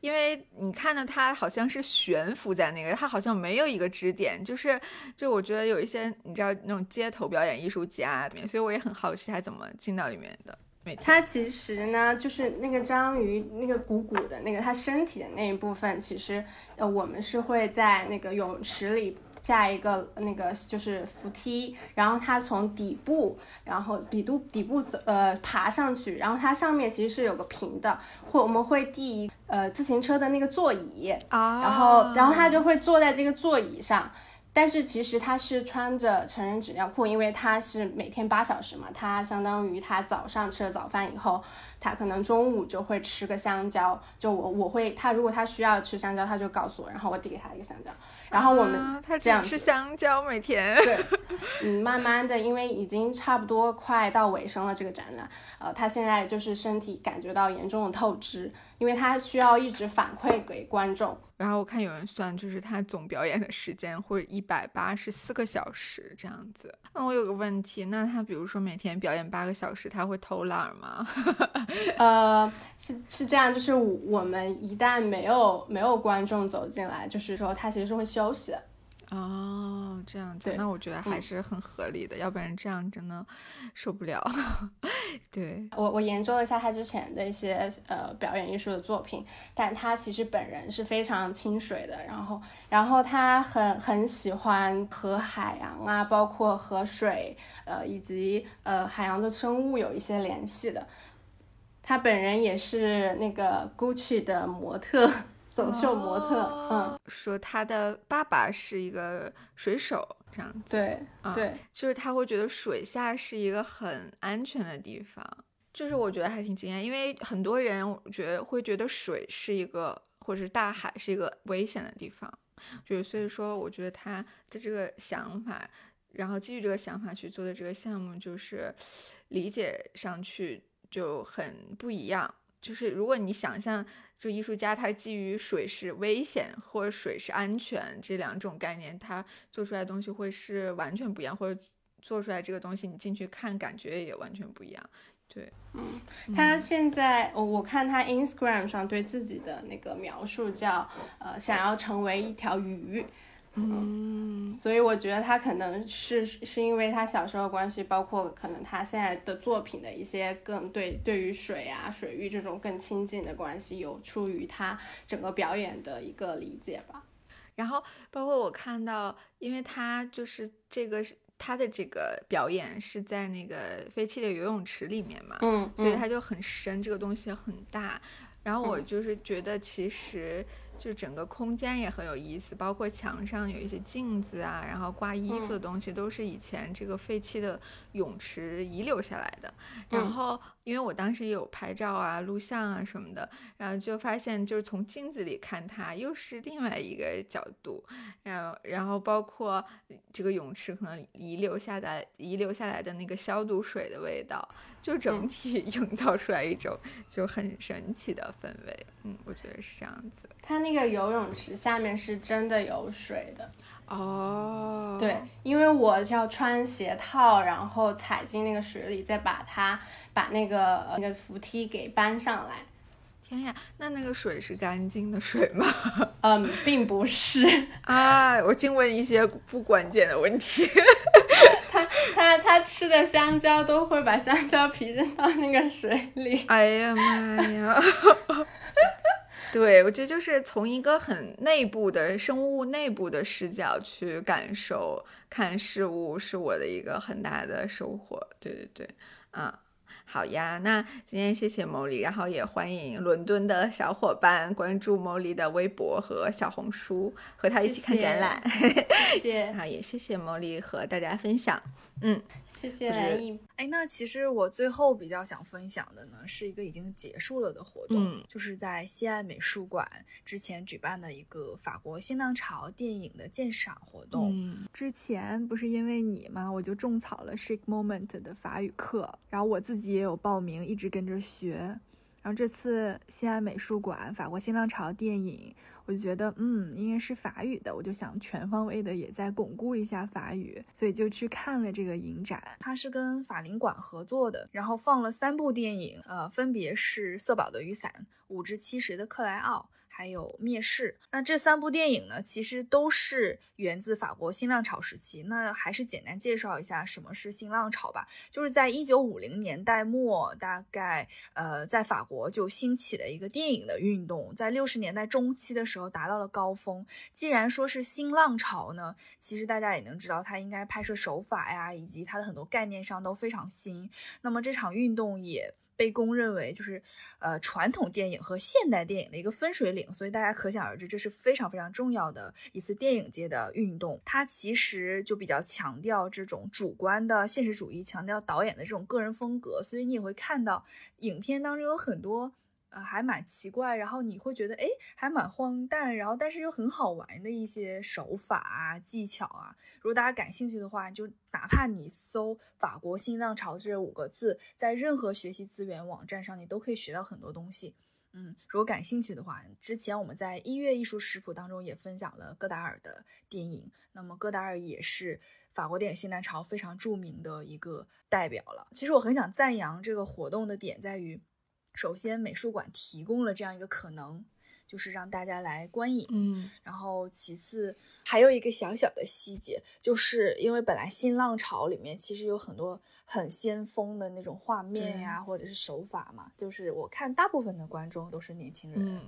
因为你看到他好像是悬浮在那个，他好像没有一个支点，就是就我觉得有一些你知道那种街头表演艺术家里面，所以我也很好奇他怎么进到里面的。他其实呢，就是那个章鱼那个鼓鼓的那个他身体的那一部分，其实呃我们是会在那个泳池里。下一个那个就是扶梯，然后它从底部，然后底部底部走呃爬上去，然后它上面其实是有个平的，会我们会递呃自行车的那个座椅啊，然后然后他就会坐在这个座椅上，但是其实他是穿着成人纸尿裤，因为他是每天八小时嘛，他相当于他早上吃了早饭以后，他可能中午就会吃个香蕉，就我我会他如果他需要吃香蕉，他就告诉我，然后我递给他一个香蕉。然后我们这样吃香蕉每天，对，[LAUGHS] 嗯，慢慢的，因为已经差不多快到尾声了，这个展览，呃，他现在就是身体感觉到严重的透支，因为他需要一直反馈给观众。然后我看有人算，就是他总表演的时间会一百八十四个小时这样子。那我有个问题，那他比如说每天表演八个小时，他会偷懒吗？[LAUGHS] 呃，是是这样，就是我们一旦没有没有观众走进来，就是说他其实是会休息的。哦，这样子，那我觉得还是很合理的，要不然这样真的受不了。[LAUGHS] 对我，我研究了一下他之前的一些呃表演艺术的作品，但他其实本人是非常清水的，然后，然后他很很喜欢和海洋啊，包括和水，呃，以及呃海洋的生物有一些联系的。他本人也是那个 Gucci 的模特。[LAUGHS] 走秀模特，嗯，说他的爸爸是一个水手，这样子，对，对，就是他会觉得水下是一个很安全的地方，就是我觉得还挺惊讶，因为很多人觉得会觉得水是一个，或者是大海是一个危险的地方，就是所以说，我觉得他的这个想法，然后基于这个想法去做的这个项目，就是理解上去就很不一样，就是如果你想象。就艺术家，他基于水是危险或者水是安全这两种概念，他做出来的东西会是完全不一样，或者做出来这个东西你进去看感觉也完全不一样。对，嗯，他现在我我看他 Instagram 上对自己的那个描述叫呃想要成为一条鱼。嗯，所以我觉得他可能是是因为他小时候关系，包括可能他现在的作品的一些更对对于水啊水域这种更亲近的关系，有出于他整个表演的一个理解吧。然后包括我看到，因为他就是这个他的这个表演是在那个废弃的游泳池里面嘛，嗯，所以他就很深，这个东西很大。然后我就是觉得，其实就整个空间也很有意思，包括墙上有一些镜子啊，然后挂衣服的东西，都是以前这个废弃的泳池遗留下来的。然后。因为我当时也有拍照啊、录像啊什么的，然后就发现就是从镜子里看它又是另外一个角度，然后然后包括这个泳池可能遗留下来遗留下来的那个消毒水的味道，就整体 [LAUGHS] 营造出来一种就很神奇的氛围。嗯，我觉得是这样子。它那个游泳池下面是真的有水的。哦，对，因为我要穿鞋套，然后踩进那个水里，再把它把那个那个扶梯给搬上来。天呀，那那个水是干净的水吗？[LAUGHS] 嗯，并不是。啊，我净问一些不关键的问题。[LAUGHS] 他他他吃的香蕉都会把香蕉皮扔到那个水里。哎呀妈呀！[LAUGHS] 对，我觉得就是从一个很内部的生物内部的视角去感受看事物，是我的一个很大的收获。对对对，啊，好呀，那今天谢谢牟利，然后也欢迎伦敦的小伙伴关注牟利的微博和小红书，和他一起看展览。谢谢，[LAUGHS] 然后，也谢谢牟利和大家分享。嗯。谢谢。哎，那其实我最后比较想分享的呢，是一个已经结束了的活动，就是在西岸美术馆之前举办的一个法国新浪潮电影的鉴赏活动。之前不是因为你吗，我就种草了 Shake Moment 的法语课，然后我自己也有报名，一直跟着学。然后这次西安美术馆法国新浪潮电影，我就觉得嗯，应该是法语的，我就想全方位的也在巩固一下法语，所以就去看了这个影展。它是跟法领馆合作的，然后放了三部电影，呃，分别是《色宝的雨伞》、《五至七十的克莱奥》。还有《灭世》，那这三部电影呢，其实都是源自法国新浪潮时期。那还是简单介绍一下什么是新浪潮吧。就是在一九五零年代末，大概呃，在法国就兴起了一个电影的运动，在六十年代中期的时候达到了高峰。既然说是新浪潮呢，其实大家也能知道，它应该拍摄手法呀，以及它的很多概念上都非常新。那么这场运动也。被公认为就是，呃，传统电影和现代电影的一个分水岭，所以大家可想而知，这是非常非常重要的一次电影界的运动。它其实就比较强调这种主观的现实主义，强调导演的这种个人风格，所以你也会看到影片当中有很多。呃，还蛮奇怪，然后你会觉得，哎，还蛮荒诞，然后但是又很好玩的一些手法啊、技巧啊。如果大家感兴趣的话，就哪怕你搜“法国新浪潮”这五个字，在任何学习资源网站上，你都可以学到很多东西。嗯，如果感兴趣的话，之前我们在一月艺术食谱当中也分享了戈达尔的电影，那么戈达尔也是法国电影新浪潮非常著名的一个代表了。其实我很想赞扬这个活动的点在于。首先，美术馆提供了这样一个可能，就是让大家来观影。嗯，然后其次还有一个小小的细节，就是因为本来新浪潮里面其实有很多很先锋的那种画面呀，或者是手法嘛，就是我看大部分的观众都是年轻人。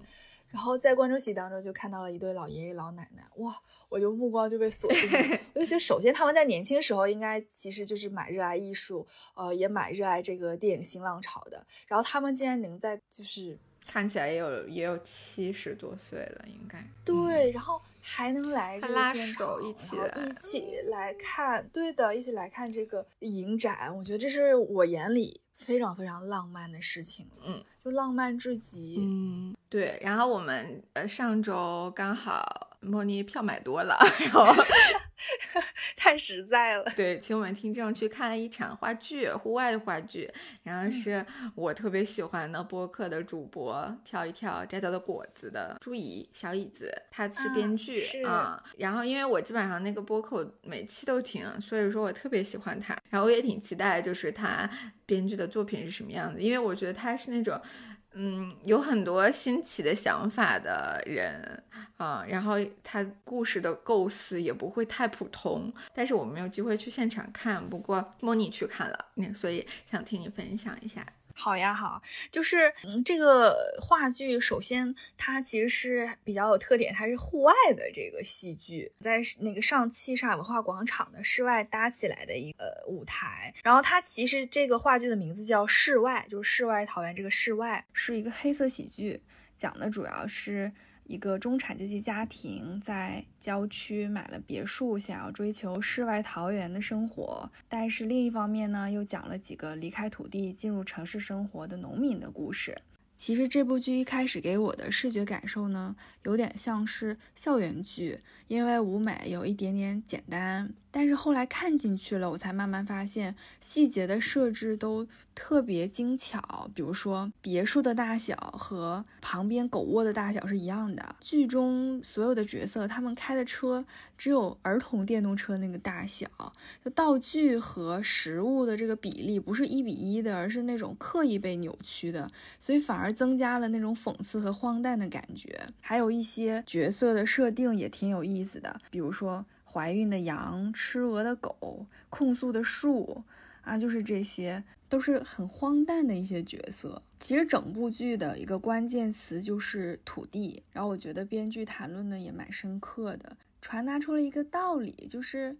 然后在观众席当中就看到了一对老爷爷老奶奶，哇，我就目光就被锁定了。[LAUGHS] 我就觉得，首先他们在年轻时候应该其实就是蛮热爱艺术，呃，也蛮热爱这个电影新浪潮的。然后他们竟然能在就是看起来也有也有七十多岁了，应该对，然后还能来拉手一起一起来看，对的，一起来看这个影展。我觉得这是我眼里非常非常浪漫的事情，嗯。就浪漫至极，嗯，对。然后我们呃上周刚好莫妮票买多了，然后 [LAUGHS] 太实在了。对，请我们听众去看了一场话剧，户外的话剧。然后是我特别喜欢的播客的主播跳一跳摘到的果子的朱怡小椅子，他是编剧啊。然后因为我基本上那个播客每期都听，所以说我特别喜欢他。然后我也挺期待，就是他编剧的作品是什么样子，因为我觉得他是那种。嗯，有很多新奇的想法的人啊，然后他故事的构思也不会太普通，但是我没有机会去现场看，不过莫妮去看了，那所以想听你分享一下。好呀，好，就是嗯，这个话剧首先它其实是比较有特点，它是户外的这个戏剧，在那个上汽上海文化广场的室外搭起来的一个舞台。然后它其实这个话剧的名字叫《室外》，就是世外桃源这个室外是一个黑色喜剧，讲的主要是。一个中产阶级家庭在郊区买了别墅，想要追求世外桃源的生活，但是另一方面呢，又讲了几个离开土地进入城市生活的农民的故事。其实这部剧一开始给我的视觉感受呢，有点像是校园剧，因为舞美有一点点简单。但是后来看进去了，我才慢慢发现细节的设置都特别精巧。比如说别墅的大小和旁边狗窝的大小是一样的。剧中所有的角色他们开的车只有儿童电动车那个大小，就道具和实物的这个比例不是一比一的，而是那种刻意被扭曲的，所以反而而增加了那种讽刺和荒诞的感觉。还有一些角色的设定也挺有意思的，比如说。怀孕的羊、吃鹅的狗、控诉的树，啊，就是这些，都是很荒诞的一些角色。其实整部剧的一个关键词就是土地，然后我觉得编剧谈论的也蛮深刻的，传达出了一个道理，就是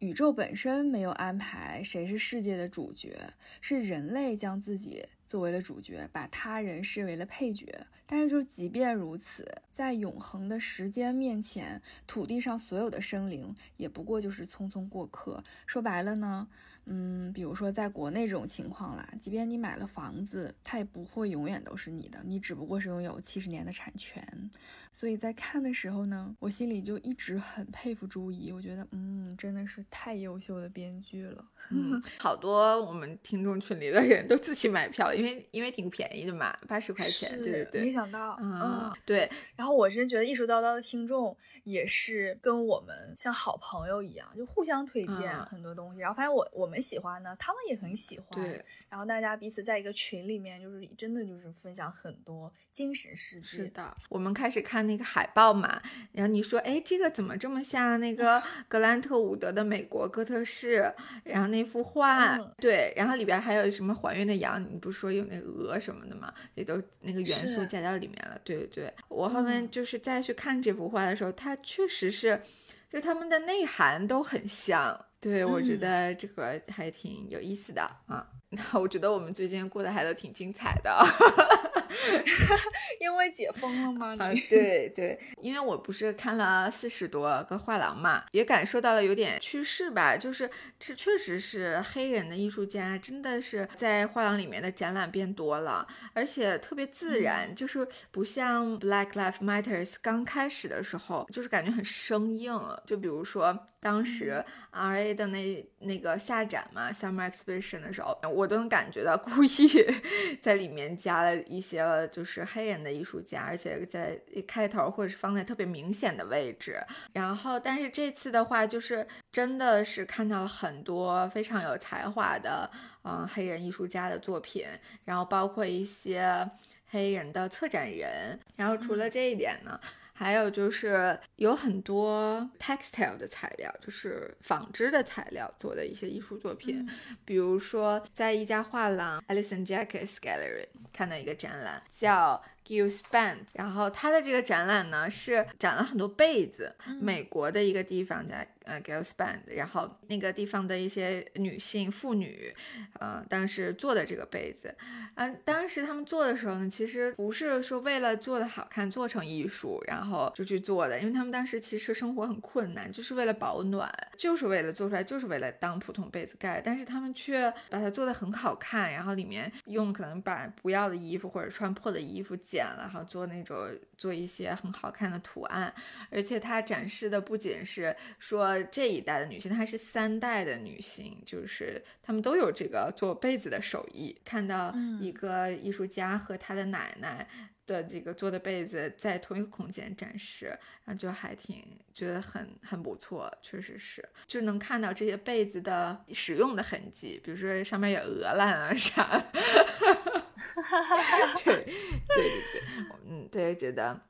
宇宙本身没有安排谁是世界的主角，是人类将自己。作为了主角，把他人视为了配角。但是，就即便如此，在永恒的时间面前，土地上所有的生灵也不过就是匆匆过客。说白了呢？嗯，比如说在国内这种情况啦，即便你买了房子，它也不会永远都是你的，你只不过是拥有七十年的产权。所以在看的时候呢，我心里就一直很佩服朱怡，我觉得，嗯，真的是太优秀的编剧了。嗯，好多我们听众群里的人都自己买票了，因为因为挺便宜的嘛，八十块钱。对对对，没想到，嗯，对。然后我真觉得艺术叨叨的听众也是跟我们像好朋友一样，就互相推荐很多东西，然后发现我我。我们喜欢呢，他们也很喜欢。对，然后大家彼此在一个群里面，就是真的就是分享很多精神世界。是的，我们开始看那个海报嘛，然后你说，哎，这个怎么这么像那个 [LAUGHS] 格兰特伍德的美国哥特式？然后那幅画，对，然后里边还有什么还原的羊？你不是说有那个鹅什么的吗？也都那个元素加到里面了。对对对，我后面就是再去看这幅画的时候，它确实是，就他们的内涵都很像。对，我觉得这个还挺有意思的啊。[LAUGHS] 那我觉得我们最近过得还都挺精彩的。[LAUGHS] 因为解封了吗？啊，对对，因为我不是看了四十多个画廊嘛，也感受到了有点趋势吧，就是这确实是黑人的艺术家真的是在画廊里面的展览变多了，而且特别自然，就是不像 Black Lives Matters 刚开始的时候，就是感觉很生硬。就比如说当时 R A 的那那个下展嘛，Summer Exhibition 的时候，我都能感觉到故意 [LAUGHS] 在里面加了一些。呃，就是黑人的艺术家，而且在一开头或者是放在特别明显的位置。然后，但是这次的话，就是真的是看到了很多非常有才华的，嗯，黑人艺术家的作品。然后，包括一些黑人的策展人。然后，除了这一点呢？还有就是有很多 textile 的材料，就是纺织的材料做的一些艺术作品，比如说在一家画廊 Alison Jacques Gallery 看到一个展览叫。You spend，然后他的这个展览呢是展了很多被子，美国的一个地方在呃 g i l s p a n d 然后那个地方的一些女性妇女，呃，当时做的这个被子，啊，当时他们做的时候呢，其实不是说为了做的好看做成艺术，然后就去做的，因为他们当时其实生活很困难，就是为了保暖，就是为了做出来，就是为了当普通被子盖，但是他们却把它做的很好看，然后里面用可能把不要的衣服或者穿破的衣服剪。然后做那种做一些很好看的图案，而且它展示的不仅是说这一代的女性，它是三代的女性，就是她们都有这个做被子的手艺。看到一个艺术家和他的奶奶的这个做的被子在同一个空间展示，然后就还挺觉得很很不错，确实是就能看到这些被子的使用的痕迹，比如说上面有鹅卵啊啥。[LAUGHS] 对对对对，嗯，对，觉得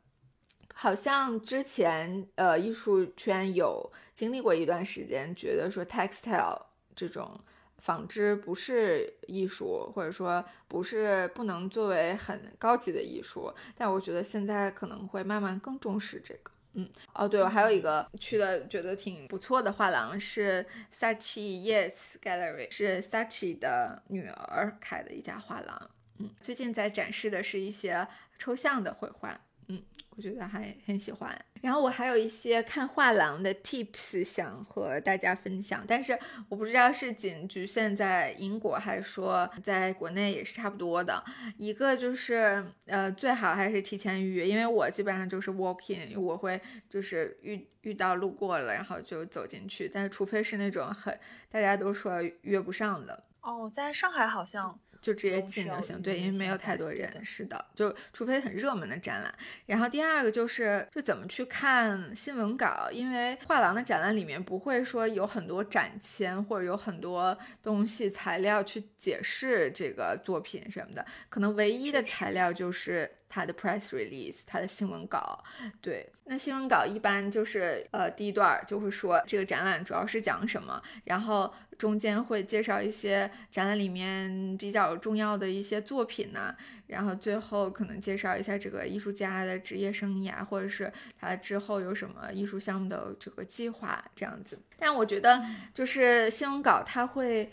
好像之前呃，艺术圈有经历过一段时间，觉得说 textile 这种纺织不是艺术，或者说不是不能作为很高级的艺术，但我觉得现在可能会慢慢更重视这个。嗯，哦，对，我还有一个去的觉得挺不错的画廊是 Sachi Yes Gallery，是 Sachi 的女儿开的一家画廊。最近在展示的是一些抽象的绘画。嗯，我觉得还很喜欢。然后我还有一些看画廊的 tips 想和大家分享，但是我不知道是仅局限在英国，还是说在国内也是差不多的。一个就是呃，最好还是提前预约，因为我基本上就是 walk in，我会就是遇遇到路过了，然后就走进去。但是除非是那种很大家都说约不上的。哦，在上海好像。就直接进就行，对，因为没有太多人。是的，就除非很热门的展览。然后第二个就是，就怎么去看新闻稿，因为画廊的展览里面不会说有很多展签或者有很多东西材料去解释这个作品什么的，可能唯一的材料就是它的 press release，它的新闻稿。对，那新闻稿一般就是呃第一段就会说这个展览主要是讲什么，然后。中间会介绍一些展览里面比较重要的一些作品呢，然后最后可能介绍一下这个艺术家的职业生涯，或者是他之后有什么艺术项目的这个计划这样子。但我觉得就是新闻稿它会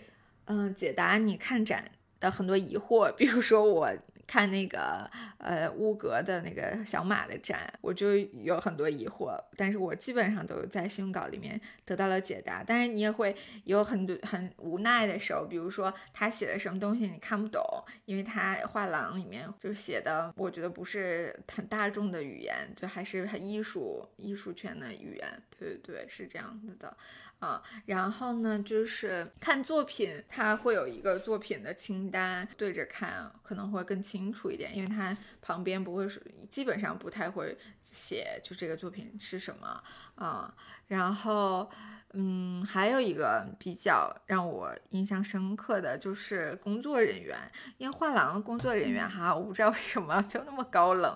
嗯解答你看展的很多疑惑，比如说我。看那个呃乌格的那个小马的展，我就有很多疑惑，但是我基本上都在新闻稿里面得到了解答。但是你也会有很多很无奈的时候，比如说他写的什么东西你看不懂，因为他画廊里面就写的，我觉得不是很大众的语言，就还是很艺术艺术圈的语言。对对对，是这样子的。啊，然后呢，就是看作品，它会有一个作品的清单，对着看可能会更清楚一点，因为它旁边不会是，基本上不太会写，就这个作品是什么啊，然后。嗯，还有一个比较让我印象深刻的就是工作人员，因为画廊的工作人员哈，我不知道为什么就那么高冷，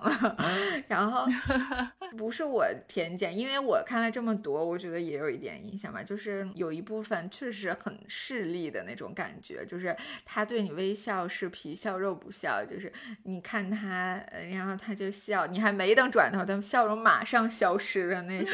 然后 [LAUGHS] 不是我偏见，因为我看了这么多，我觉得也有一点印象吧，就是有一部分确实很势利的那种感觉，就是他对你微笑是皮笑肉不笑，就是你看他，然后他就笑，你还没等转头，他笑容马上消失了那种，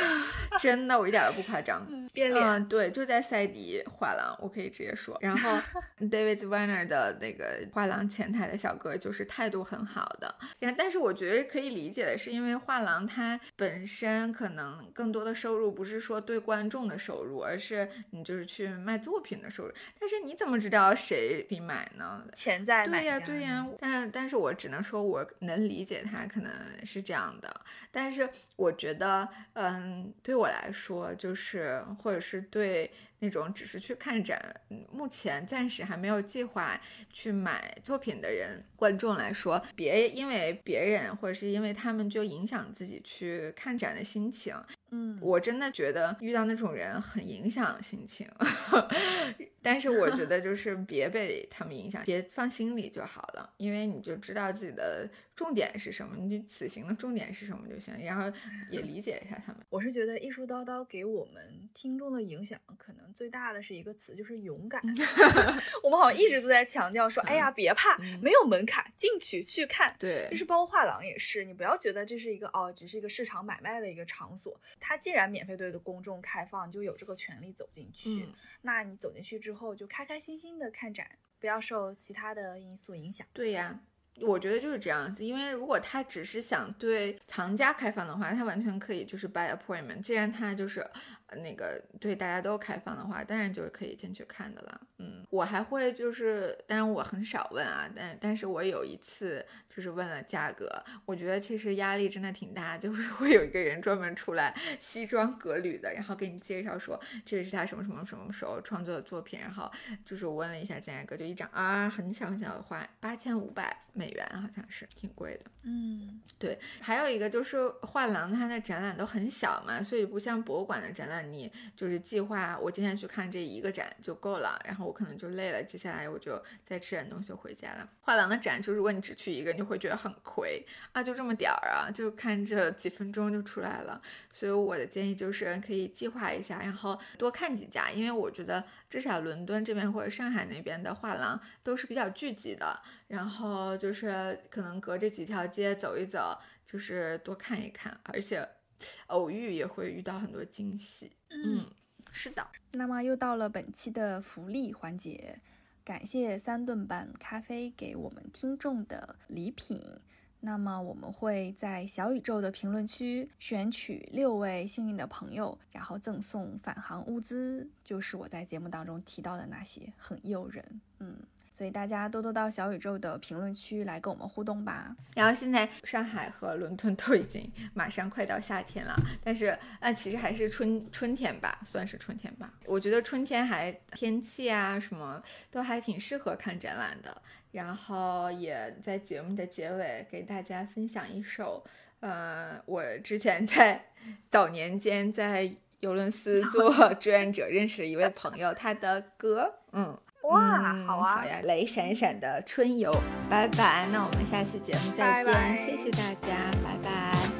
真的，我一点都不夸张。[LAUGHS] 嗯，对，就在赛迪画廊，我可以直接说。然后 [LAUGHS] David Weiner 的那个画廊前台的小哥就是态度很好的。然但是我觉得可以理解的是，因为画廊它本身可能更多的收入不是说对观众的收入，而是你就是去卖作品的收入。但是你怎么知道谁可以买呢？潜在买家。对呀，对呀。但是但是我只能说我能理解他可能是这样的。但是我觉得，嗯，对我来说就是或者。是对那种只是去看展，目前暂时还没有计划去买作品的人，观众来说，别因为别人或者是因为他们就影响自己去看展的心情。嗯，我真的觉得遇到那种人很影响心情。[LAUGHS] 但是我觉得就是别被他们影响，别放心里就好了，因为你就知道自己的重点是什么，你就此行的重点是什么就行，然后也理解一下他们。我是觉得艺术叨叨给我们听众的影响，可能最大的是一个词，就是勇敢。[LAUGHS] [LAUGHS] 我们好像一直都在强调说，哎呀，别怕，没有门槛，进去去看。对，就是包括画廊也是，你不要觉得这是一个哦，只是一个市场买卖的一个场所，它既然免费对的公众开放，就有这个权利走进去。那你走进去之后。后就开开心心的看展，不要受其他的因素影响。对呀，我觉得就是这样子。因为如果他只是想对藏家开放的话，他完全可以就是 by appointment。既然他就是。那个对大家都开放的话，当然就是可以进去看的了。嗯，我还会就是，当然我很少问啊，但但是我有一次就是问了价格，我觉得其实压力真的挺大，就是 [LAUGHS] 会有一个人专门出来西装革履的，然后给你介绍说这是他什么什么什么时候创作的作品，然后就是我问了一下价格，就一张啊很小很小的画，八千五百美美元，好像是挺贵的。嗯，对，还有一个就是画廊它的展览都很小嘛，所以不像博物馆的展览，你就是计划我今天去看这一个展就够了，然后我可能就累了，接下来我就再吃点东西回家了。画廊的展就如果你只去一个，你会觉得很亏啊，就这么点儿啊，就看这几分钟就出来了。所以我的建议就是可以计划一下，然后多看几家，因为我觉得至少伦敦这边或者上海那边的画廊都是比较聚集的，然后就是可能隔着几条街走一走，就是多看一看，而且偶遇也会遇到很多惊喜。嗯，是的。那么又到了本期的福利环节，感谢三顿半咖啡给我们听众的礼品。那么我们会在小宇宙的评论区选取六位幸运的朋友，然后赠送返航物资，就是我在节目当中提到的那些，很诱人。嗯。所以大家多多到小宇宙的评论区来跟我们互动吧。然后现在上海和伦敦 [LAUGHS] 都已经马上快到夏天了，但是呃其实还是春春天吧，算是春天吧。我觉得春天还天气啊什么都还挺适合看展览的。然后也在节目的结尾给大家分享一首，呃，我之前在早年间在尤伦斯做志愿者认识的一位朋友他的歌，嗯。哇，好啊，好呀，雷闪闪的春游，拜拜，那我们下期节目再见，谢谢大家，拜拜。